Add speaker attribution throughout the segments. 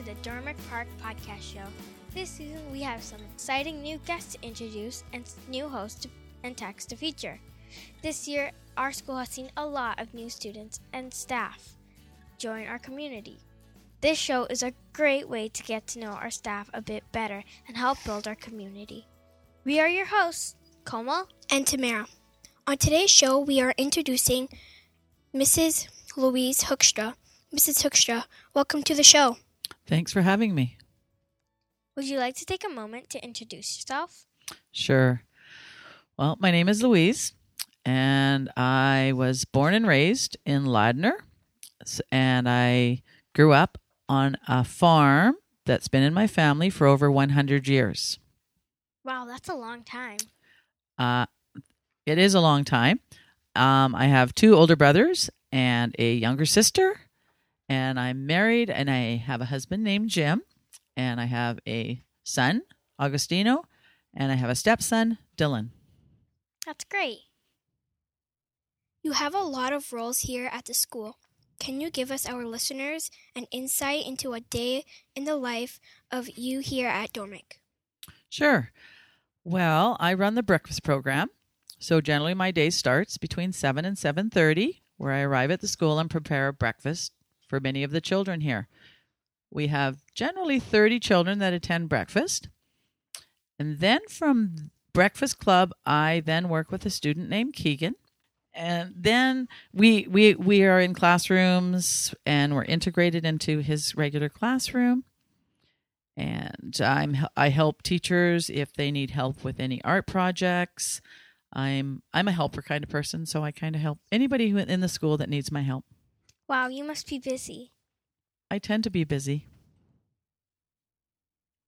Speaker 1: to the Dormick Park Podcast Show. This season, we have some exciting new guests to introduce and new hosts and texts to feature. This year, our school has seen a lot of new students and staff join our community. This show is a great way to get to know our staff a bit better and help build our community. We are your hosts, Komal
Speaker 2: and Tamarah. On today's show, we are introducing Mrs. Louise Hoekstra. Mrs. Hoekstra, welcome to the show.
Speaker 3: Thanks for having me.
Speaker 1: Would you like to take a moment to introduce yourself?
Speaker 3: Sure. Well, my name is Louise, and I was born and raised in Ladner, and I grew up on a farm that's been in my family for over 100 years.
Speaker 1: Wow, that's a long time.
Speaker 3: Uh, it is a long time. Um, I have two older brothers and a younger sister, and I'm married, and I have a husband named Jim, and I have a son, Augustino, and I have a stepson, Dylan.
Speaker 1: That's great.
Speaker 2: You have a lot of roles here at the school. Can you give us, our listeners, an insight into a day in the life of you here at Dormick?
Speaker 3: Sure. Well, I run the breakfast program. So generally my day starts between 7 and 7:30 where I arrive at the school and prepare breakfast for many of the children here. We have generally 30 children that attend breakfast. And then from breakfast club, I then work with a student named Keegan. And then we we we are in classrooms and we're integrated into his regular classroom and I'm I help teachers if they need help with any art projects. I'm I'm a helper kind of person, so I kind of help anybody who in the school that needs my help.
Speaker 1: Wow, you must be busy.
Speaker 3: I tend to be busy.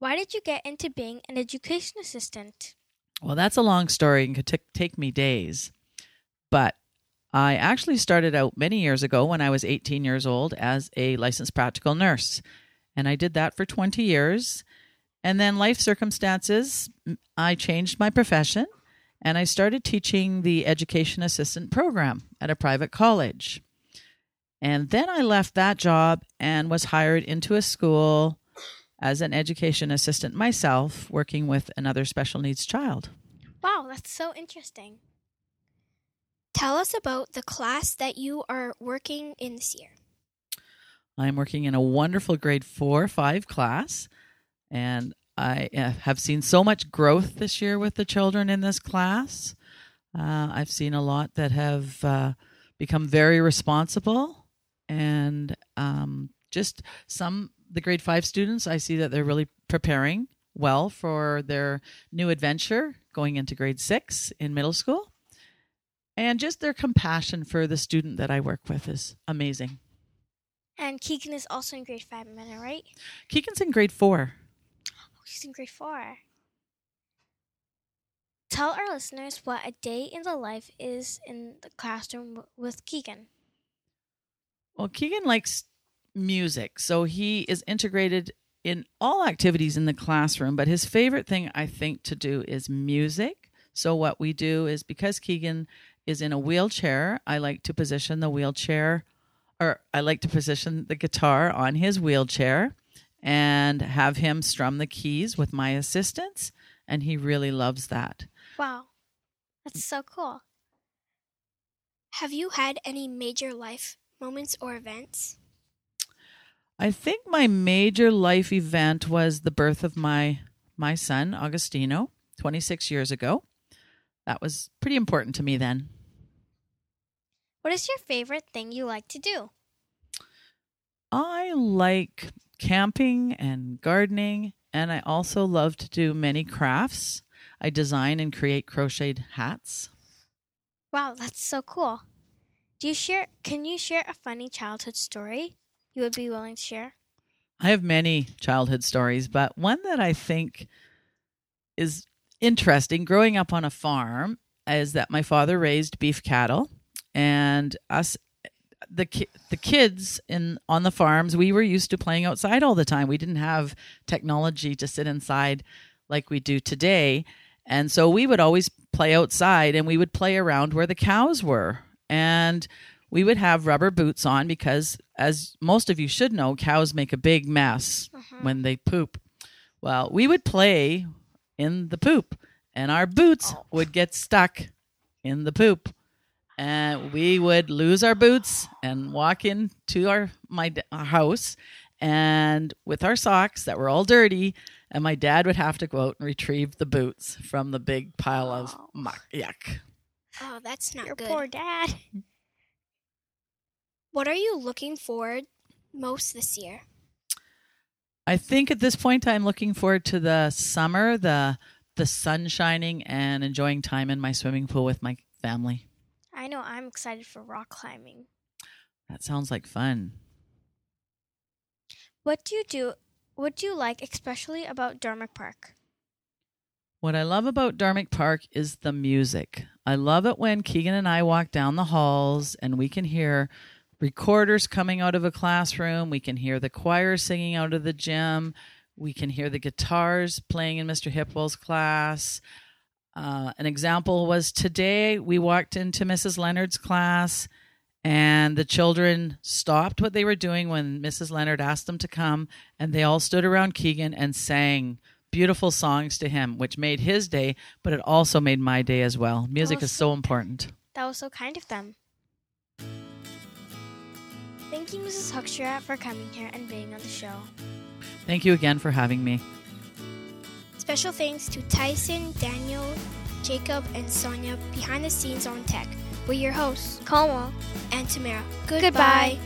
Speaker 1: Why did you get into being an education assistant?
Speaker 3: Well, that's a long story and could t- take me days. But I actually started out many years ago when I was 18 years old as a licensed practical nurse. And I did that for 20 years. And then life circumstances, I changed my profession and I started teaching the education assistant program at a private college. And then I left that job and was hired into a school as an education assistant myself, working with another special needs child.
Speaker 1: Wow, that's so interesting.
Speaker 2: Tell us about the class that you are working in this year.
Speaker 3: I'm working in a wonderful grade four, five class, and I uh, have seen so much growth this year with the children in this class. Uh, I've seen a lot that have uh, become very responsible, and um, just some the grade five students. I see that they're really preparing well for their new adventure going into grade six in middle school, and just their compassion for the student that I work with is amazing.
Speaker 1: And Keegan is also in grade five, am I right?
Speaker 3: Keegan's in grade four.
Speaker 1: Oh, he's in grade four. Tell our listeners what a day in the life is in the classroom with Keegan.
Speaker 3: Well, Keegan likes music, so he is integrated in all activities in the classroom, but his favorite thing, I think, to do is music. So, what we do is because Keegan is in a wheelchair, I like to position the wheelchair or I like to position the guitar on his wheelchair and have him strum the keys with my assistance, and he really loves that.
Speaker 1: Wow, that's so cool.
Speaker 2: Have you had any major life moments or events?
Speaker 3: I think my major life event was the birth of my my son Augustino 26 years ago. That was pretty important to me then.
Speaker 1: What is your favorite thing you like to do?
Speaker 3: I like camping and gardening, and I also love to do many crafts. I design and create crocheted hats.
Speaker 1: Wow, that's so cool. Do you share can you share a funny childhood story you would be willing to share?
Speaker 3: I have many childhood stories, but one that I think is interesting growing up on a farm is that my father raised beef cattle and us the ki- the kids in on the farms we were used to playing outside all the time. We didn't have technology to sit inside like we do today. And so we would always play outside and we would play around where the cows were and we would have rubber boots on because, as most of you should know, cows make a big mess
Speaker 1: Uh-huh.
Speaker 3: when they poop. Well, we would play in the poop, and our boots
Speaker 1: Oh.
Speaker 3: would get stuck in the poop. And we would lose our boots and walk into our my our house, and with our socks that were all dirty, and my dad would have to go out and retrieve the boots from the big pile of
Speaker 1: Oh.
Speaker 3: muck. Yuck.
Speaker 2: Oh, that's not
Speaker 1: Your
Speaker 2: good.
Speaker 1: poor dad.
Speaker 2: What are you looking forward most this year?
Speaker 3: I think at this point I'm looking forward to the summer, the the sun shining and enjoying time in my swimming pool with my family.
Speaker 1: I know I'm excited for rock climbing.
Speaker 3: That sounds like fun.
Speaker 1: What do you do? What do you like especially about Dormick Park?
Speaker 3: What I love about Dormick Park is the music. I love it when Keegan and I walk down the halls and we can hear recorders coming out of a classroom. We can hear the choir singing out of the gym. We can hear the guitars playing in Mr. Hipwell's class. Uh, an example was today we walked into Mrs. Leonard's class and the children stopped what they were doing when Mrs. Leonard asked them to come and they all stood around Keegan and sang beautiful songs to him, which made his day, but it also made my day as well. Music is so important.
Speaker 1: That was so kind of them. Thank you, Mrs. Hoekstra, for coming here and being on the show.
Speaker 3: Thank you again for having me.
Speaker 2: Special thanks to Tyson, Daniel, Jacob, and Sonia behind the scenes on tech. We're your hosts,
Speaker 1: Komal.
Speaker 2: and Tamarah.
Speaker 1: Goodbye.